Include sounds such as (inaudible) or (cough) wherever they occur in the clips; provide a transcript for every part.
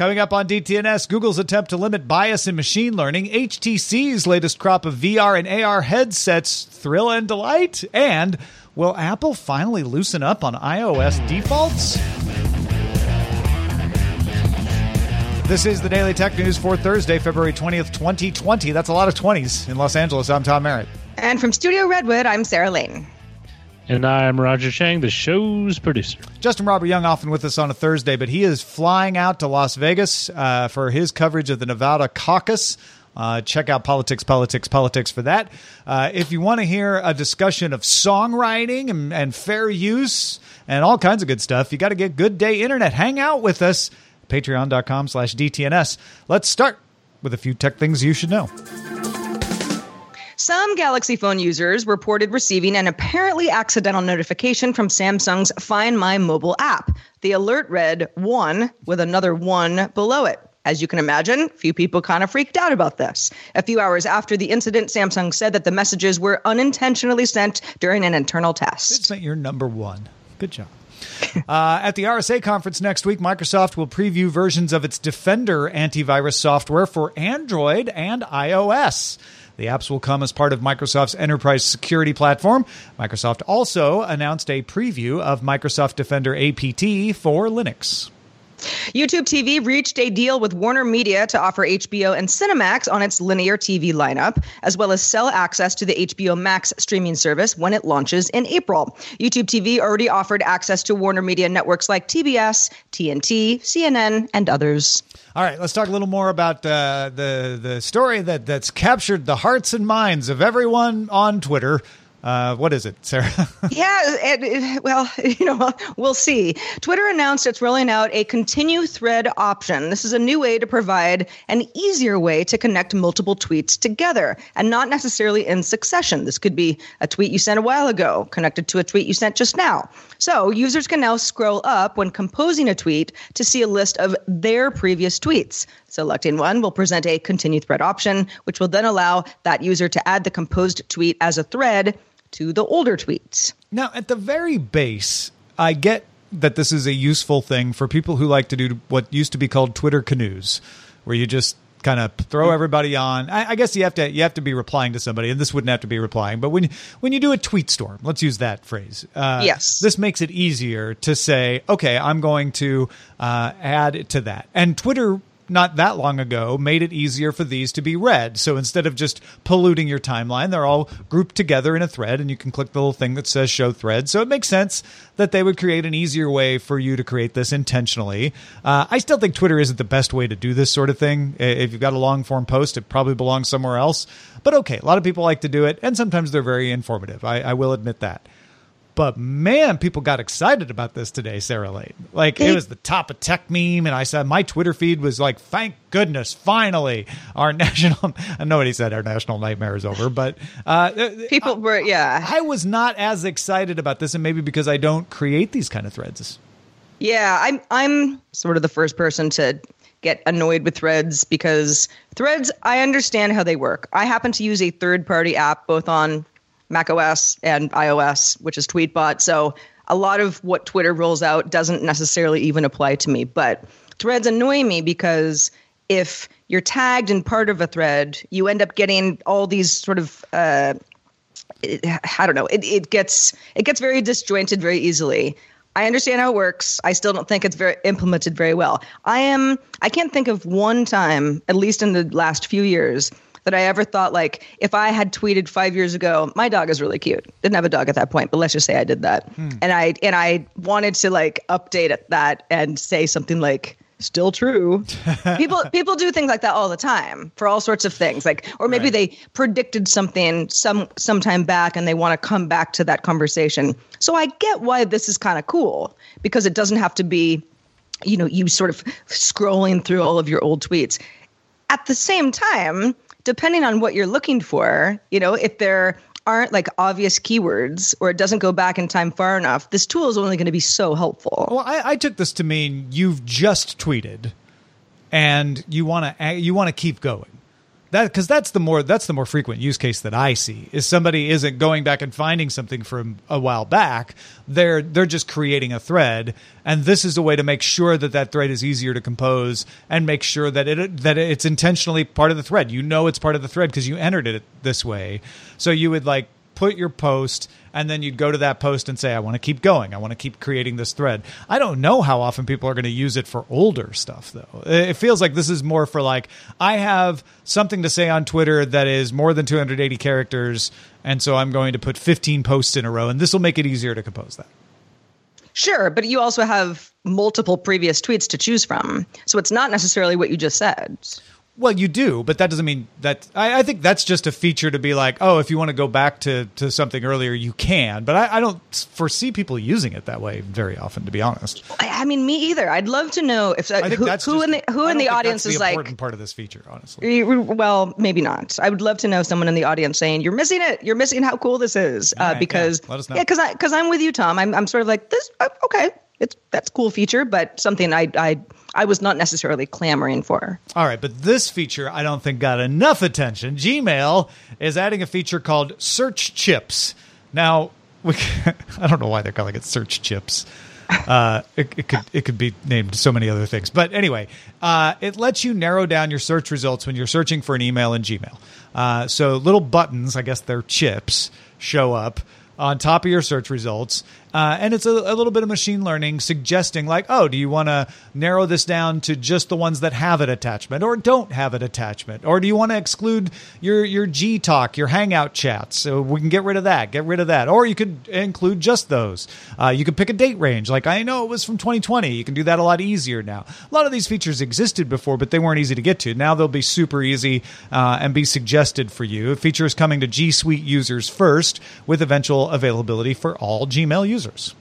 Coming up on DTNS, Google's attempt to limit bias in machine learning, HTC's latest crop of VR and AR headsets thrill and delight, and will Apple finally loosen up on iOS defaults? This is the Daily Tech News for Thursday, February 20th, 2020. That's a lot of 20s in Los Angeles. I'm Tom Merritt. And from Studio Redwood, I'm Sarah Lane. And I'm Roger Chang, the show's producer. Justin Robert Young often with us on a Thursday, but he is flying out to Las Vegas uh, for his coverage of the Nevada caucus. Uh, check out Politics, Politics, Politics for that. Uh, if you want to hear a discussion of songwriting and, and fair use and all kinds of good stuff, you got to get Good Day Internet. Hang out with us patreon.com slash DTNS. Let's start with a few tech things you should know. Some Galaxy phone users reported receiving an apparently accidental notification from Samsung's Find My mobile app. The alert read 1 with another 1 below it. As you can imagine, few people kind of freaked out about this. A few hours after the incident, Samsung said that the messages were unintentionally sent during an internal test. It's not your number one. Good job. (laughs) Uh, at the RSA conference next week, Microsoft will preview versions of its Defender antivirus software for Android and iOS. The apps will come as part of Microsoft's enterprise security platform. Microsoft also announced a preview of Microsoft Defender APT for Linux. YouTube TV reached a deal with Warner Media to offer HBO and Cinemax on its linear TV lineup, as well as sell access to the HBO Max streaming service when it launches in April. YouTube TV already offered access to Warner Media networks like TBS, TNT, CNN, and others. All right, let's talk a little more about uh, the the story that that's captured the hearts and minds of everyone on Twitter. Uh, what is it, Sarah? (laughs) yeah, it, it, well, (laughs) you know, we'll see. Twitter announced it's rolling out a continue thread option. This is a new way to provide an easier way to connect multiple tweets together and not necessarily in succession. This could be a tweet you sent a while ago connected to a tweet you sent just now. So users can now scroll up when composing a tweet to see a list of their previous tweets. Selecting one will present a continue thread option, which will then allow that user to add the composed tweet as a thread to the older tweets. Now, at the very base, I get that this is a useful thing for people who like to do what used to be called Twitter canoes, where you just kind of throw everybody on. I, I, guess you have to you have to be replying to somebody, and this wouldn't have to be replying. But when when you do a tweet storm, let's use that phrase. Uh, yes, this makes it easier to say, okay, I'm going to uh, add to that. And Twitter not that long ago made it easier for these to be read. So instead of just polluting your timeline, they're all grouped together in a thread and you can click the little thing that says show thread. So it makes sense that they would create an easier way for you to create this intentionally. Uh, I still think Twitter isn't the best way to do this sort of thing. If you've got a long form post, it probably belongs somewhere else. But okay, a lot of people like to do it and sometimes they're very informative. I, I will admit that. But man, people got excited about this today, Sarah Lane. Like it was the top of Techmeme, and I said my Twitter feed was like, "Thank goodness, finally, our (laughs) national." Nobody said our national nightmare is over, but uh, uh people were, yeah. I was not as excited about this, and maybe because I don't create these kind of threads. Yeah, I'm. I'm sort of the first person to get annoyed with threads because threads. I understand how they work. I happen to use a third-party app both on Mac OS and iOS, which is Tweetbot. So a lot of what Twitter rolls out doesn't necessarily even apply to me. But threads annoy me because if you're tagged in part of a thread, you end up getting all these sort of uh, it, I don't know. It, it gets it gets very disjointed very easily. I understand how it works. I still don't think it's very implemented very well. I am I can't think of one time, at least in the last few years, that I ever thought like if I had tweeted five years ago, my dog is really cute. Didn't have a dog at that point, but let's just say I did that, hmm. and I and I wanted to like update that and say something like still true. (laughs) people people do things like that all the time for all sorts of things. Like or maybe right. they predicted something some sometime back and they want to come back to that conversation. So I get why this is kind of cool because it doesn't have to be you know you sort of scrolling through all of your old tweets. At the same time, depending on what you're looking for, you know, if they're aren't like obvious keywords or it doesn't go back in time far enough, this tool is only going to be so helpful. Well, I, I took this to mean you've just tweeted and you want to you want to keep going that because that's the more that's the more frequent use case that I see is somebody isn't going back and finding something from a while back. They're they're just creating a thread, and this is a way to make sure that that thread is easier to compose and make sure that it that it's intentionally part of the thread. You know it's part of the thread because you entered it this way. So you would like put your post and then you'd go to that post and say, I want to keep going. I want to keep creating this thread. I don't know how often people are going to use it for older stuff, though. It feels like this is more for like, I have something to say on Twitter that is more than 280 characters, and so I'm going to put 15 posts in a row, and this will make it easier to compose that. Sure, but you also have multiple previous tweets to choose from. So it's not necessarily what you just said. Well, you do, but that doesn't mean that. I, I, think that's just a feature to be like, oh, if you want to go back to, to something earlier, you can. But I, I don't foresee people using it that way very often, to be honest. I, mean, me either. I'd love to know if uh, who, who just, in the who in the audience the is like important part of this feature. Honestly, well, maybe not. I would love to know someone in the audience saying you're missing it. You're missing how cool this is uh, right, because yeah, yeah, because I because I'm with you, Tom. I'm I'm sort of like this. Uh, okay, it's that's cool feature, but something I I I was not necessarily clamoring for. All right, but this feature I don't think got enough attention. Gmail is adding a feature called Search Chips. Now, we, (laughs) I don't know why they're calling it Search Chips. Uh, it, it, could it could be named so many other things, but anyway, uh, it lets you narrow down your search results when you're searching for an email in Gmail. Uh, so little buttons, I guess they're chips, show up on top of your search results, uh, and it's a, a, little bit of machine learning suggesting, like, oh, do you want to narrow this down to just the ones that have an attachment or don't have an attachment? Or do you want to exclude your, your G Talk, your Hangout chats? So we can get rid of that, get rid of that. Or you could include just those. Uh, you could pick a date range. Like, I know it was from 2020. You can do that a lot easier now. A lot of these features existed before, but they weren't easy to get to. Now they'll be super easy uh, and be suggested for you. The feature is coming to G Suite users first with eventual availability for all Gmail users users.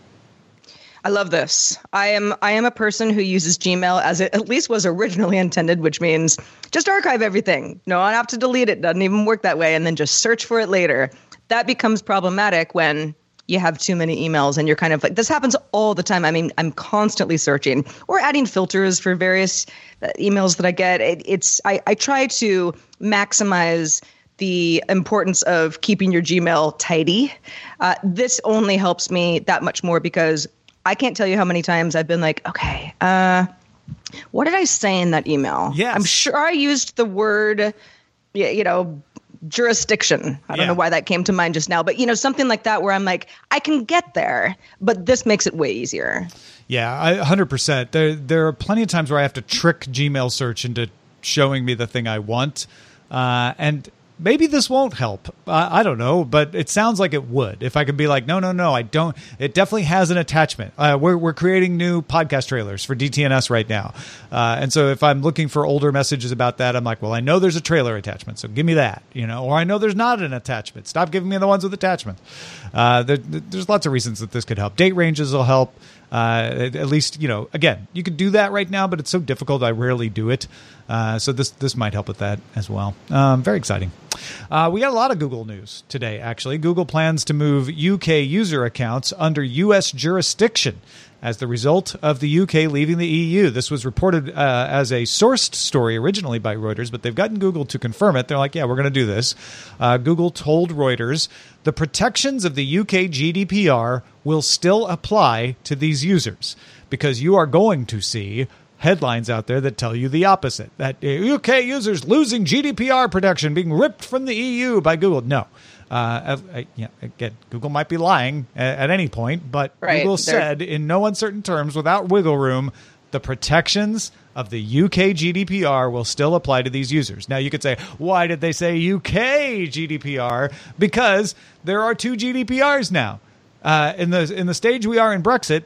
I love this. I am I am a person who uses Gmail as it at least was originally (laughs) intended, which means just archive everything. No, I have to delete it. Doesn't even work that way, and then just search for it later. That becomes problematic when you have too many emails and you're kind of like this happens all the time. I mean, I'm constantly searching or adding filters for various uh, emails that I get. It, it's I, I try to maximize the importance of keeping your Gmail tidy. Uh, this only helps me that much more because I can't tell you how many times I've been like, okay, uh, what did I say in that email? Yes. I'm sure I used the word, you know, jurisdiction. I don't yeah. know why that came to mind just now, but you know, something like that where I'm like, I can get there, but this makes it way easier. Yeah, hundred percent. There, there are plenty of times where I have to trick Gmail search into showing me the thing I want, uh, and maybe this won't help. Uh, I don't know, but it sounds like it would. If I could be like, no, no, no, I don't. It definitely has an attachment. Uh, we're we're creating new podcast trailers for DTNS right now, uh, and so if I'm looking for older messages about that, I'm like, well, I know there's a trailer attachment, so give me that, you know, or I know there's not an attachment. Stop giving me the ones with attachments. Uh, there, there's lots of reasons that this could help. Date ranges will help. Uh, at least you know again you could do that right now but it's so difficult i rarely do it. Uh, so this this might help with that as well. Um, very exciting. Uh, we got a lot of google news today actually. Google plans to move uk user accounts under us jurisdiction as the result of the UK leaving the EU. This was reported uh, as a sourced story originally by Reuters, but they've gotten Google to confirm it. They're like, yeah, we're going to do this. Uh, Google told Reuters the protections of the UK GDPR will still apply to these users because you are going to see headlines out there that tell you the opposite that UK users losing GDPR protection, being ripped from the EU by Google. No. Uh, uh, yeah, again, Google might be lying at, at any point, but Right, Google they're- said in no uncertain terms, without wiggle room, the protections of the UK GDPR will still apply to these users. Now, you could say, why did they say UK GDPR? Because there are two GDPRs now. Uh, in the in the stage we are in Brexit,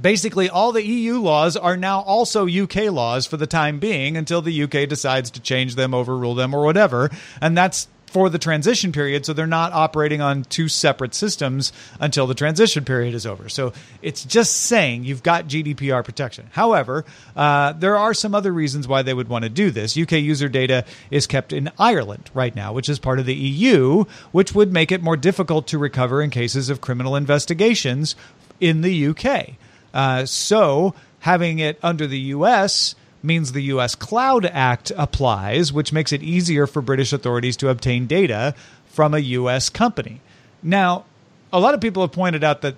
basically all the EU laws are now also UK laws for the time being until the UK decides to change them, overrule them, or whatever. And that's for the transition period. So they're not operating on two separate systems until the transition period is over. So it's just saying you've got GDPR protection. However, uh, there are some other reasons why they would want to do this. UK user data is kept in Ireland right now, which is part of the EU, which would make it more difficult to recover in cases of criminal investigations in the UK. Uh, so having it under the U.S. means the U.S. Cloud Act applies, which makes it easier for British authorities to obtain data from a U.S. company. Now, a lot of people have pointed out that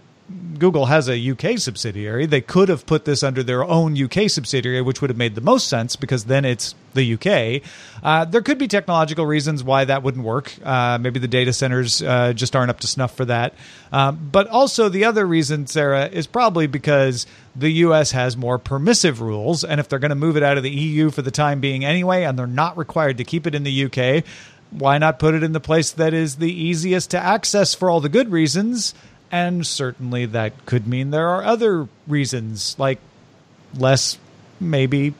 Google has a UK subsidiary. They could have put this under their own UK subsidiary, which would have made the most sense because then it's the UK. Uh, there could be technological reasons why that wouldn't work. Uh, maybe the data centers uh, just aren't up to snuff for that. Um, but also, the other reason, Sarah, is probably because the US has more permissive rules. And if they're going to move it out of the EU for the time being anyway, and they're not required to keep it in the UK, why not put it in the place that is the easiest to access for all the good reasons? And certainly that could mean there are other reasons, like less maybe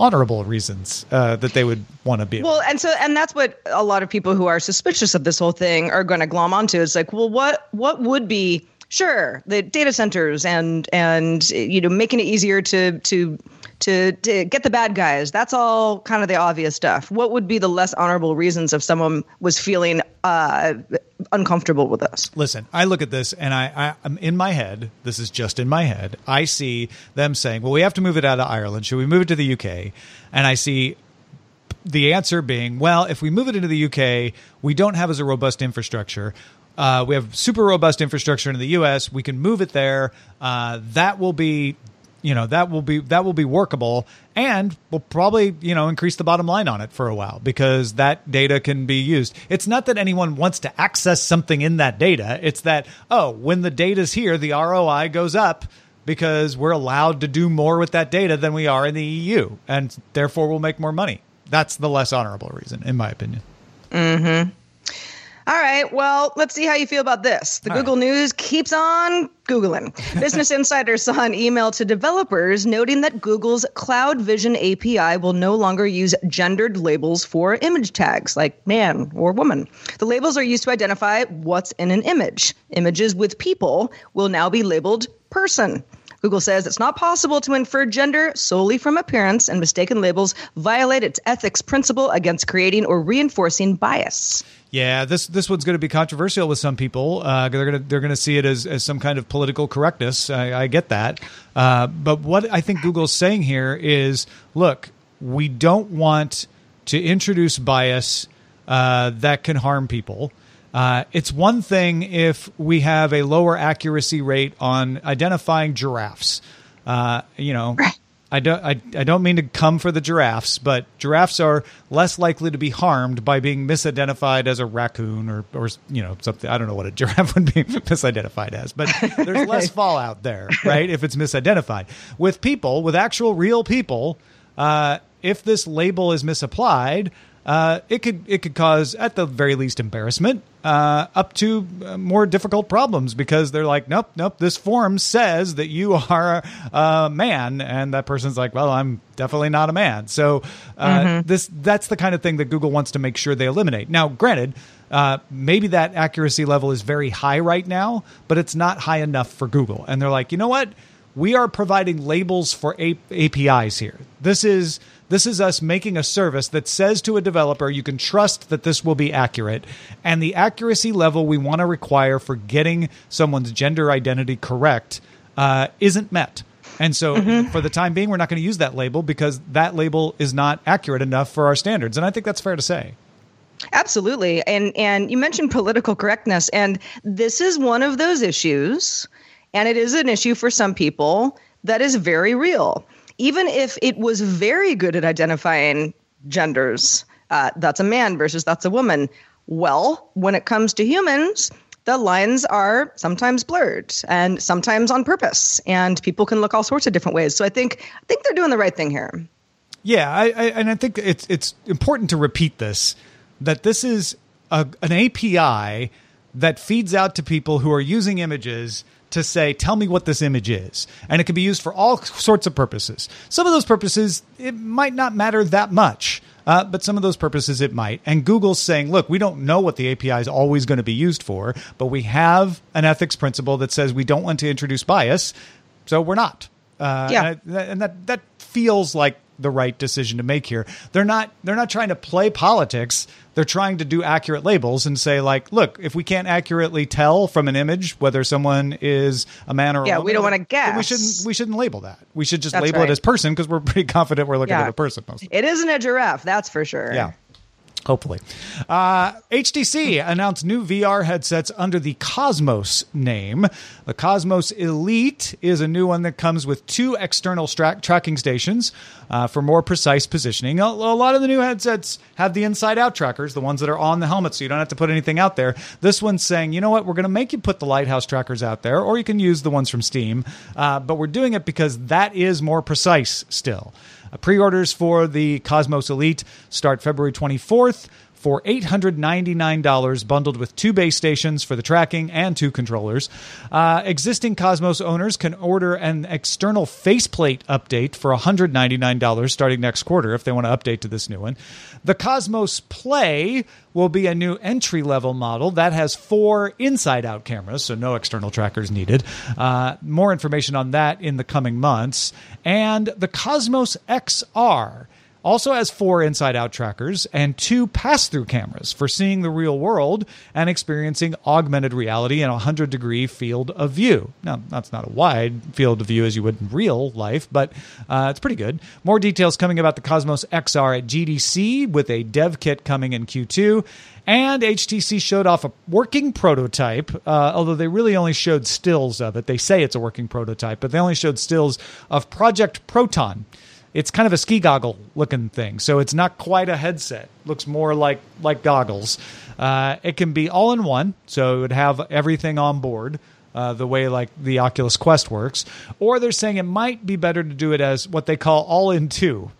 honorable reasons uh, that they would want to be. Well, and so and that's what a lot of people who are suspicious of this whole thing are going to glom onto. It's like, well, what what would be sure the data centers and and you know making it easier to to to to get the bad guys. That's all kind of the obvious stuff. What would be the less honorable reasons if someone was feeling uh, uncomfortable with us? Listen, I look at this and I, I, I'm in my head. This is just in my head. I see them saying, "Well, we have to move it out of Ireland. Should we move it to the UK?" And I see the answer being, well, if we move it into the UK, we don't have as a robust infrastructure. Uh, we have super robust infrastructure in the US. We can move it there. Uh, that will be, you know, that will be that will be workable, and we'll probably, you know, increase the bottom line on it for a while because that data can be used. It's not that anyone wants to access something in that data. It's that oh, when the data's here, the ROI goes up because we're allowed to do more with that data than we are in the EU, and therefore we'll make more money. That's the less honorable reason, in my opinion. All right. Well, let's see how you feel about this. The Google News keeps on Googling. (laughs) Business Insider saw an email to developers noting that Google's Cloud Vision API will no longer use gendered labels for image tags like man or woman. The labels are used to identify what's in an image. Images with people will now be labeled person. Google says it's not possible to infer gender solely from appearance, and mistaken labels violate its ethics principle against creating or reinforcing bias. Yeah, this this one's going to be controversial with some people. Uh, they're going to they're going to see it as, as some kind of political correctness. I, I get that, uh, but what I think Google's saying here is, look, we don't want to introduce bias uh, that can harm people. Uh, it's one thing if we have a lower accuracy rate on identifying giraffes. Uh, you know, I don't I, I don't mean to come for the giraffes, but giraffes are less likely to be harmed by being misidentified as a raccoon or or you know something. I don't know what a (laughs) giraffe would be misidentified as, but (laughs) there's less fallout there, right? If it's misidentified with people, with actual real people, uh, if this label is misapplied, uh, it could it could cause at the very least embarrassment, uh, up to uh, more difficult problems because they're like, nope, nope, this form says that you (laughs) are a man, and that person's like, well, I'm definitely not a man. So uh, this that's the kind of thing that Google wants to make sure they eliminate. Now, granted. Uh, maybe that accuracy level is very high right now, but it's not high enough for Google. And they're like, you know what? we are providing labels for A- APIs here. This is this is us making a service that says to a developer you can trust that this will be accurate and the accuracy level we want to require for getting someone's gender identity correct uh, isn't met. And so, for the time being, we're not going to use that label because that label is not accurate enough for our standards. And I think that's fair to say. Absolutely. And and you mentioned political correctness and this is one of those issues and it is an issue for some people that is very real. Even if it was very good at identifying genders, uh, that's a man versus that's a woman. Well, when it comes to humans, the lines are sometimes blurred and sometimes on purpose, and people can look all sorts of different ways. So I think I think they're doing the right thing here. Yeah, I, I, and I think it's it's important to repeat this that this is a, an API that feeds out to people who are using images to say, "Tell me what this image is," and it can be used for all sorts of purposes. Some of those purposes it might not matter that much. Uh, but some of those purposes it might. And Google's saying, look, we don't know what the API is always going to be used for, but we have an ethics principle that says we don't want to introduce bias, so we're not. Uh, Yeah. and, I- and that that feels like the right decision to make here. They're not they're not trying to play politics. They're trying to do accurate labels and say like, look, if we can't accurately tell from an image whether someone is a man or a Yeah, woman, we don't wanna then We shouldn't we shouldn't label that. We should just That's label right. it as person because we're pretty (laughs) confident we're looking Yeah. at a person. Most It isn't a giraffe, that's for sure. yeah. Hopefully. Uh, HTC announced new VR headsets under the Cosmos name. The Cosmos Elite is a new one that comes with two external tracking stations uh, for more precise positioning. A, a lot of the new headsets have the inside out trackers, the ones that are on the helmet, so you don't have to put anything out there. This one's saying, you know what, we're going to make you put the Lighthouse trackers out there, or you can use the ones from Steam, uh, but we're doing it because that is more precise still. Uh, Pre-orders for the Cosmos Elite start February 24th for $899 bundled with two base stations for the tracking and two controllers. Uh, existing Cosmos owners can order an external faceplate update for $199 starting next quarter if they want to update to this new one. The Cosmos Play will be a new entry level model that has four inside out cameras, so no external trackers needed. Uh, more information on that in the coming months. And the Cosmos XR also has four inside out trackers and two pass through cameras for seeing the real world and experiencing augmented reality in a 100 degree field of view. Now, that's not a wide field of view as you would in real life, but uh, it's pretty good. More details coming about the Cosmos XR at GDC with a dev kit coming in Q2. And HTC showed off a working prototype, uh, although they really only showed stills of it. They say it's a working prototype, but they only showed stills of Project Proton it's kind of a ski goggle looking thing. So it's not quite a headset. Looks more like like goggles. Uh, it can be all in one so it would have everything on board uh, the way like the oculus quest works. Or they're saying it might be better to do it as what they call all in two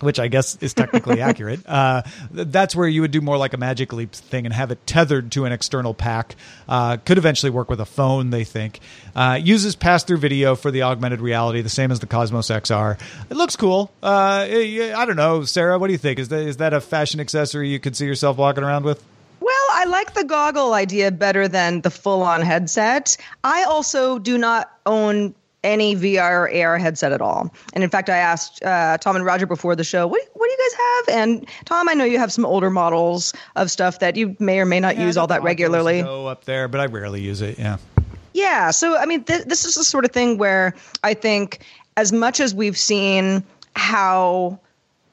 which I guess is technically (laughs) accurate. Uh, th- that's where you would do more like a Magic Leap thing and have it tethered to an external pack. Uh, could eventually work with a phone, they think. Uh, uses pass through video for the augmented reality, the same as the Cosmos XR. It looks cool. Uh, I I don't know, Sarah, what do you think? Is that, is that a fashion accessory you could see yourself walking around with? Well, I like the goggle idea better than the full on headset. I also do not own any VR or AR headset at all. And in fact, I asked uh, Tom and Roger before the show, what, what do you guys have? And Tom, I know you have some older models of stuff that you may or may not use all that regularly. Go up there, but I rarely use it. Yeah. Yeah. So, I mean, th- this is the sort of thing where I think, as much as we've seen how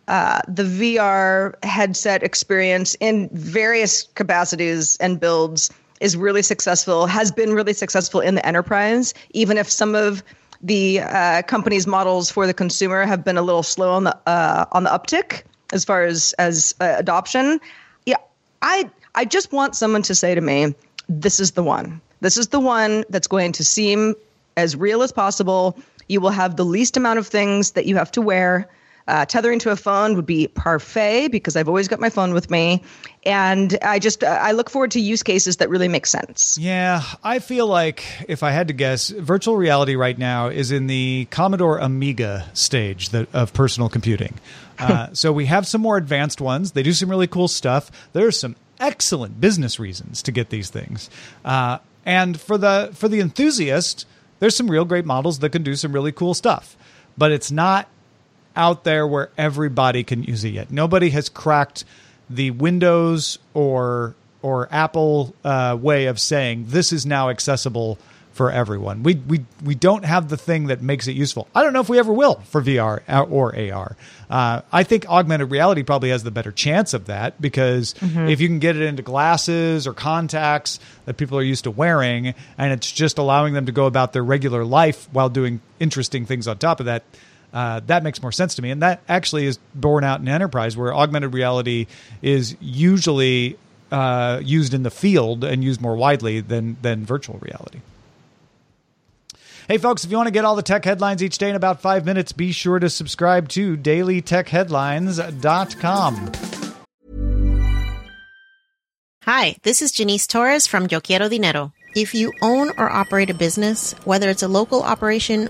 uh, the VR headset experience in various capacities and builds is really successful, has been really successful in the enterprise, even if some of the uh, company's models for the consumer have been a little slow on the uh, on the uptick as far as as uh, adoption. Yeah, I I just want someone to say to me, "This is the one. This is the one that's going to seem as real as possible. You will have the least amount of things that you have to wear." Uh, tethering to a phone would be parfait because I've always got my phone with me, and I just uh, I look forward to use cases that really make sense. Yeah, I feel like if I had to guess, virtual reality right now is in the Commodore Amiga stage that, of personal computing. (laughs) Uh, so we have some more advanced ones. They do some really cool stuff. There's some excellent business reasons to get these things, uh, and for the for the enthusiast, there's some real great models that can do some really cool stuff. But it's not out there where everybody can use it yet. Nobody has cracked the Windows or or Apple uh, way of saying this is now accessible for everyone. We we we don't have the thing that makes it useful. I don't know if we ever will for VR or AR. Uh, I think augmented reality probably has the better chance of that because Mm-hmm. if you can get it into glasses or contacts that people are used to wearing, and it's just allowing them to go about their regular life while doing interesting things on top of that. Uh, that makes more sense to me, and that actually is borne out in enterprise, where augmented reality is usually uh, used in the field and used more widely than than virtual reality. Hey, folks, if you want to get all the tech headlines each day in about five minutes, be sure to subscribe to dailytechheadlines.com. Hi, this is Janice Torres from Yo Quiero Dinero. If you own or operate a business, whether it's a local operation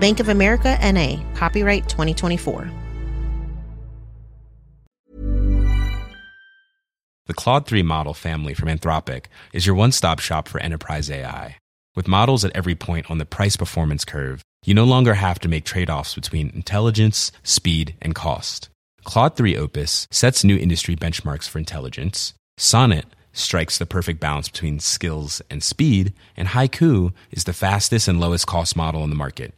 Bank of America NA, copyright 2024. The Claude 3 model family from Anthropic is your one stop shop for enterprise AI. With models at every point on the price performance curve, you no longer have to make trade offs between intelligence, speed, and cost. Claude 3 Opus sets new industry benchmarks for intelligence. Sonnet strikes the perfect balance between skills and speed. And Haiku is the fastest and lowest cost model in the market,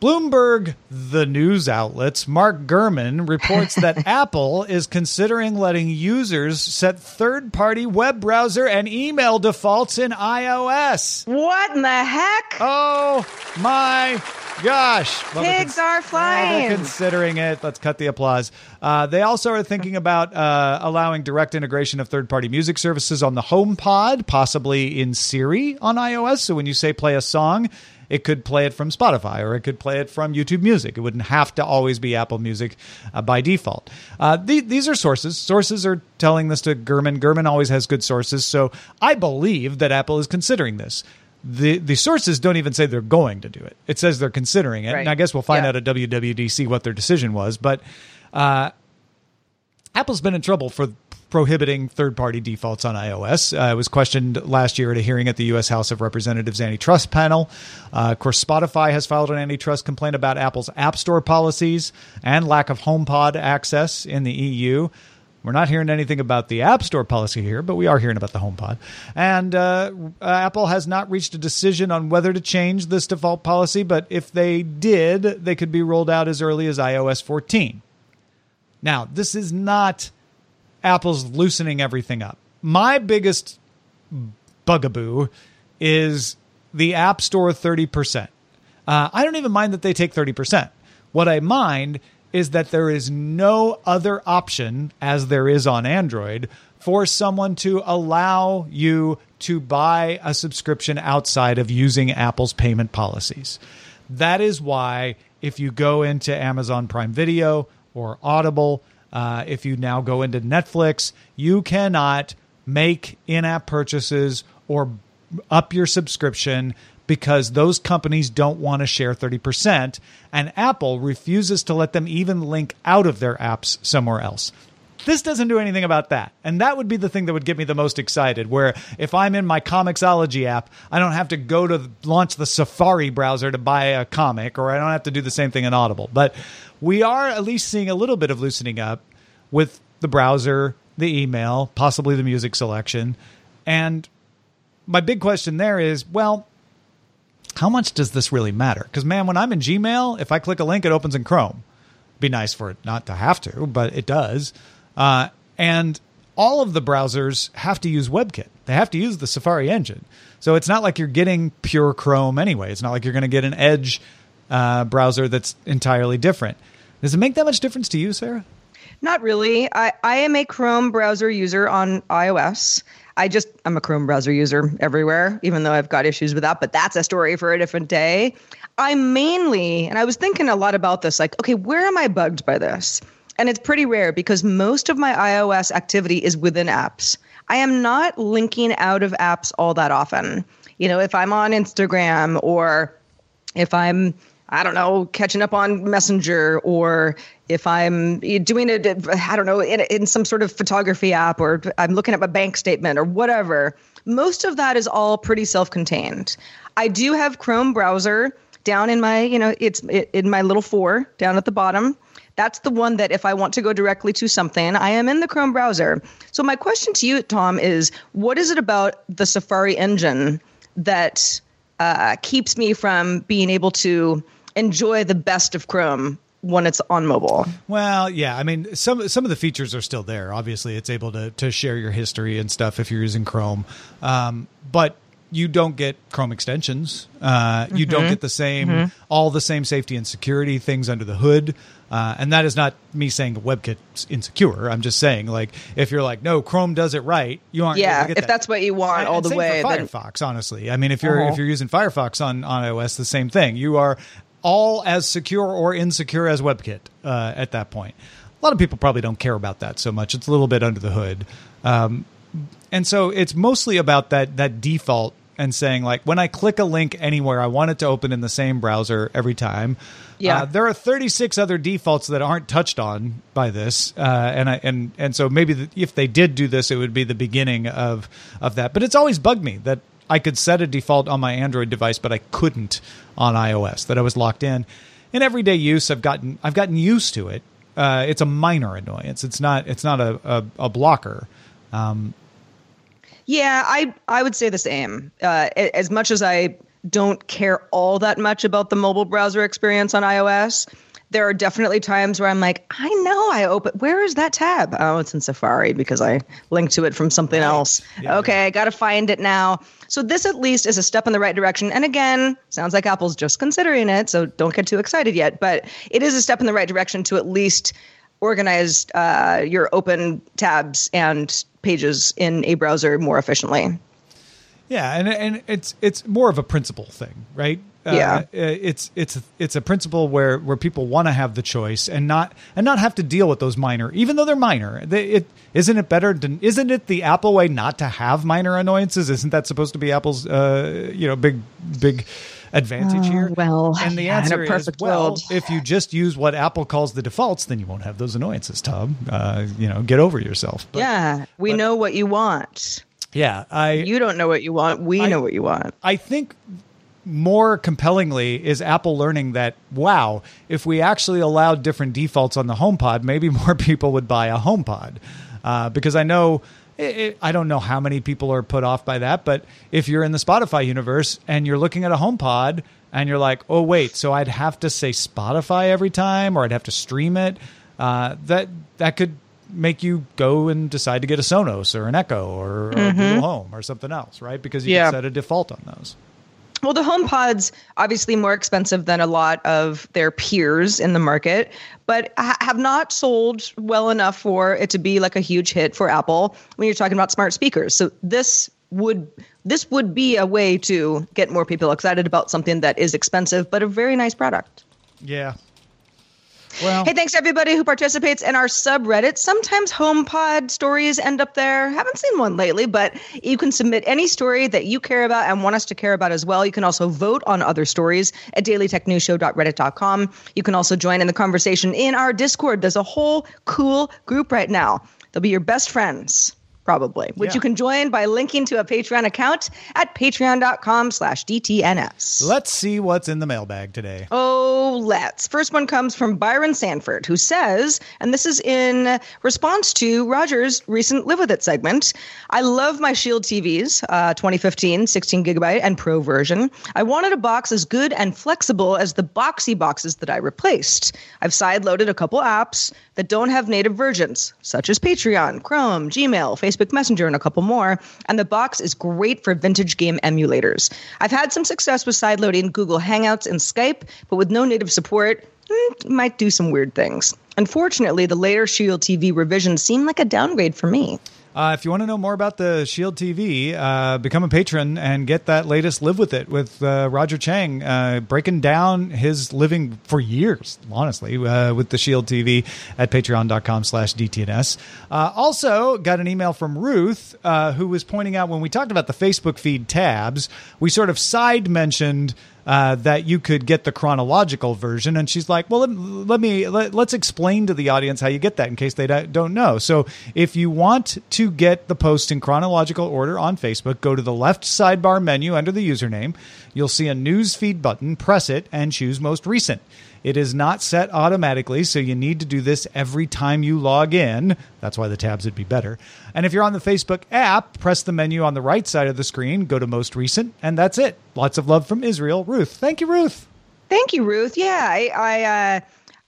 Bloomberg, the news outlets, Mark Gurman reports that (laughs) Apple is considering letting users set third party web browser and email defaults in iOS. What in the heck? Oh my gosh. Pigs are flying. they're considering it. Let's cut the applause. Uh, they also are thinking about uh, allowing direct integration of third party music services on the HomePod, possibly in Siri on iOS. So when you say play a song, it could play it from Spotify or it could play it from YouTube Music. It wouldn't have to always be Apple Music uh, by default. Uh, the, these are sources. Sources are telling this to Gurman. Gurman always has good sources. So I believe that Apple is considering this. The, the sources don't even say they're going to do it. It says they're considering it. Right. And I guess we'll find Yeah. out at WWDC what their decision was. But uh, Apple's been in trouble for prohibiting third-party defaults on iOS. Uh, it was questioned last year at a hearing at the U.S. House of Representatives antitrust panel. Uh, of course, Spotify has filed an antitrust complaint about Apple's App Store policies and lack of HomePod access in the EU. We're not hearing anything about the App Store policy here, but we are hearing about the HomePod. And uh, Apple has not reached a decision on whether to change this default policy, but if they did, they could be rolled out as early as iOS 14. Now, this is not Apple's loosening everything up. My biggest bugaboo is the App Store 30%. Uh, I don't even mind that they take 30%. What I mind is that there is no other option, as there is on Android, for someone to allow you to buy a subscription outside of using Apple's payment policies. That is why, if you go into Amazon Prime Video or Audible, uh, if you now go into Netflix, you cannot make in app purchases or up your subscription because those companies don't want to share 30%, and Apple refuses to let them even link out of their apps somewhere else. This doesn't do anything about that. And that would be the thing that would get me the most excited. Where if I'm in my Comixology app, I don't have to go to launch the Safari browser to buy a comic, or I don't have to do the same thing in Audible. But we are at least seeing a little bit of loosening up with the browser, the email, possibly the music selection. And my big question there is well, how much does this really matter? Because, man, when I'm in Gmail, if I click a link, it opens in Chrome. Be nice for it not to have to, but it does. Uh, and all of the browsers have to use WebKit. They have to use the Safari engine. So it's not like you're getting pure Chrome anyway. It's not like you're going to get an Edge uh, browser that's entirely different. Does it make that much difference to you, Sarah? Not really. I, I am a Chrome browser user on iOS. I just I'm a Chrome browser user everywhere, even though I've got issues with that. But that's a story for a different day. I mainly, and I was thinking a lot about this, like, okay, where am I bugged by this? And it's pretty rare because most of my iOS activity is within apps. I am not linking out of apps all that often. You know, if I'm on Instagram or if I'm I don't know, catching up on Messenger, or if I'm doing it, I don't know, in, in some sort of photography app, or I'm looking at my bank statement, or whatever. Most of that is all pretty self-contained. I do have Chrome browser down in my, you know, it's in my little four down at the bottom. That's the one that if I want to go directly to something, I am in the Chrome browser. So my question to you, Tom, is what is it about the Safari engine that uh, keeps me from being able to enjoy the best of Chrome when it's on mobile. Well, yeah, I mean some some of the features are still there. Obviously, it's able to to share your history and stuff if you're using Chrome, um, but you don't get Chrome extensions. Uh, you mm-hmm. don't get the same mm-hmm. all the same safety and security things under the hood. Uh, and that is not me saying the WebKit's insecure. I'm just saying, like, if you're like, no, Chrome does it right, you aren't. Yeah, if that. that's what you want and, all and the way. Firefox, then... honestly, I mean, if you're uh-huh. if you're using Firefox on on iOS, the same thing. You are all as secure or insecure as WebKit uh, at that point. A lot of people probably don't care about that so much. It's a little bit under the hood. Um, and so it's mostly about that that default and saying like when I click a link anywhere, I want it to open in the same browser every time. Yeah, uh, there are 36 other defaults that aren't touched on by this, uh, and I and and so maybe the, if they did do this, it would be the beginning of of that. But it's always bugged me that I could set a default on my Android device, but I couldn't on iOS. That I was locked in. In everyday use, I've gotten I've gotten used to it. Uh, it's a minor annoyance. It's not it's not a a, a blocker. Um, yeah, I I would say the same. Uh, as much as I don't care all that much about the mobile browser experience on iOS, there are definitely times where I'm like, I know I open. Where is that tab? Oh, it's in Safari because I linked to it from something else. Yeah, okay. I got to find it now. So this at least is a step in the right direction. And again, sounds like Apple's just considering it, so don't get too excited yet. But it is a step in the right direction to at least organize uh, your open tabs and pages in a browser more efficiently. Yeah, and and it's it's more of a principle thing, right? yeah, uh, it's it's it's a principle where where people want to have the choice and not and not have to deal with those minor, even though they're minor. They, it isn't it better? To, isn't it the Apple way not to have minor annoyances? Isn't that supposed to be Apple's uh, you know big big advantage here? Uh, well, and the yeah, answer is well, world. if you just use what Apple calls the defaults, then you won't have those annoyances, Tom. Uh, you know, get over yourself. But, yeah, we but, know what you want. Yeah, I. You don't know what you want. We I, know what you want. I think more compellingly is Apple learning that wow, if we actually allowed different defaults on the HomePod, maybe (laughs) more people would buy a HomePod. Uh, because I know it, it, I don't know how many people are put off by that, but if you're in the Spotify universe and you're looking at a HomePod and you're like, oh wait, so I'd have to say Spotify every time, or I'd have to stream it. Uh, that that could make you go and decide to get a Sonos or an Echo or, or mm-hmm. Google Home or something else, right? Because you yeah. can set a default on those. Well, the HomePod's obviously more expensive than a lot of their peers in the market, but ha- have not sold well enough for it to be like a huge hit for Apple when you're talking about smart speakers. So this would this would be a way to get more people excited about something that is expensive but a very nice product. Yeah. Well- hey, thanks everybody who participates in our subreddit. Sometimes HomePod stories end up there. Haven't seen one lately, but you can submit any story that you care about and want us to care about as well. You can also vote on other stories at dailytechnewsshow.reddit.com. You can also join in the conversation in our Discord. There's a whole cool group right now. They'll be your best friends. Probably, which Yeah. you can join by linking to a Patreon account at patreon.com slash DTNS. Let's see what's in the mailbag today. Oh, let's. First one comes from Byron Sanford, who says, and this is in response to Roger's recent Live With It segment I love my Shield TVs, uh, 2015, 16 gigabyte, and Pro version. I wanted a box as good and flexible as the boxy boxes that I replaced. I've sideloaded a couple apps that don't have native versions, such as Patreon, Chrome, Gmail, Facebook Messenger, and a couple more. And the box is great for vintage game emulators. I've had some success with sideloading Google Hangouts and Skype, but with no native support, mm, might do some weird things. Unfortunately, the later Shield TV revisions seem like a downgrade for me. Uh, if you want to know more about the Shield TV, uh, become a patron and get that latest Live With It with uh, Roger Chang, uh, breaking down his living for years, honestly, uh, with the Shield TV at patreon.com slash DTNS. Uh, also, got an email from Ruth, who was pointing out when we talked about the Facebook feed tabs, we sort of side mentioned uh, that you could get the chronological version. And she's like, well, let, let me, let, us explain to the audience how you get that in case they don't don't know. So if you want to get the post in chronological order on Facebook, go to the left sidebar menu under the username. You'll see a news feed button, press it, and choose most recent. It is not set automatically, so you need to do this every time you log in. That's why the tabs would be better. And if you're on the Facebook app, press the menu on the right side of the screen, go to most recent, and that's it. Lots of love from Israel. Ruth. Thank you, Ruth. Thank you, Ruth. Yeah, I, I, uh,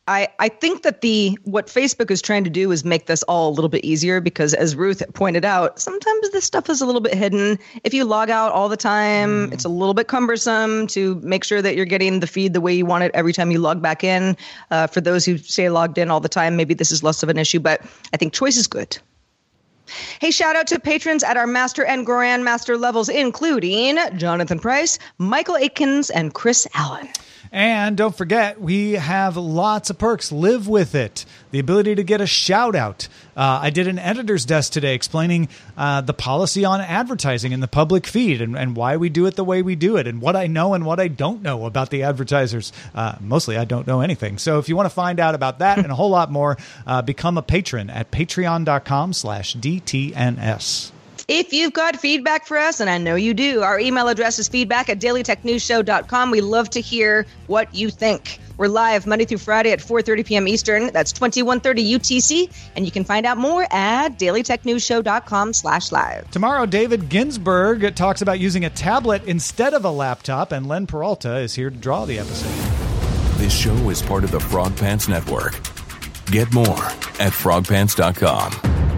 I, I think that the what Facebook is trying to do is make this all a little bit easier because, as Ruth pointed out, sometimes this stuff is a little bit hidden. If you log out all the time, it's a little bit cumbersome to make sure that you're getting the feed the way you want it every time you log back in. Uh, for those who stay logged in all the time, maybe this is less of an issue, but I think choice is good. Hey, shout out to patrons at our Master and Grandmaster levels, including Jonathan Price, Michael Aikens, and Chris Allen. And don't forget, we have lots of perks. Live with it. The ability to get a shout out. Uh, I did an editor's desk today explaining uh, the policy on advertising in the public feed and, and why we do it the way we do it and what I know and what I don't know about the advertisers. Uh, mostly, I don't know anything. So if you want to find out about that and a whole lot more, uh, become a patron at patreon.com slash DTNS. If you've got feedback for us, and I know you do, our email address is feedback at dailytechnewsshow.com. We love to hear what you think. We're live Monday through Friday at 4.30 p.m. Eastern. That's 2130 UTC. And you can find out more at dailytechnewsshow.com slash live. Tomorrow, David Ginsburg talks about using a tablet instead of a laptop, and Len Peralta is here to draw the episode. This show is part of the Frog Pants Network. Get more at frogpants.com.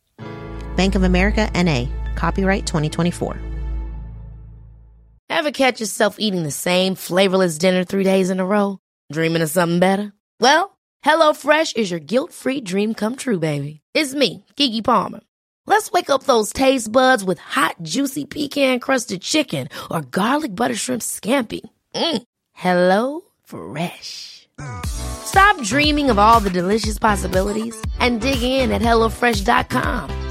Bank of America NA, copyright 2024. Ever catch yourself eating the same flavorless dinner three days in a row? Dreaming of something better? Well, HelloFresh is your guilt-free dream come true, baby. It's me, Keke Palmer. Let's wake up those taste buds with hot, juicy pecan-crusted chicken or garlic butter shrimp scampi. Mm. Hello Fresh. Stop dreaming of all the delicious possibilities and dig in at HelloFresh.com.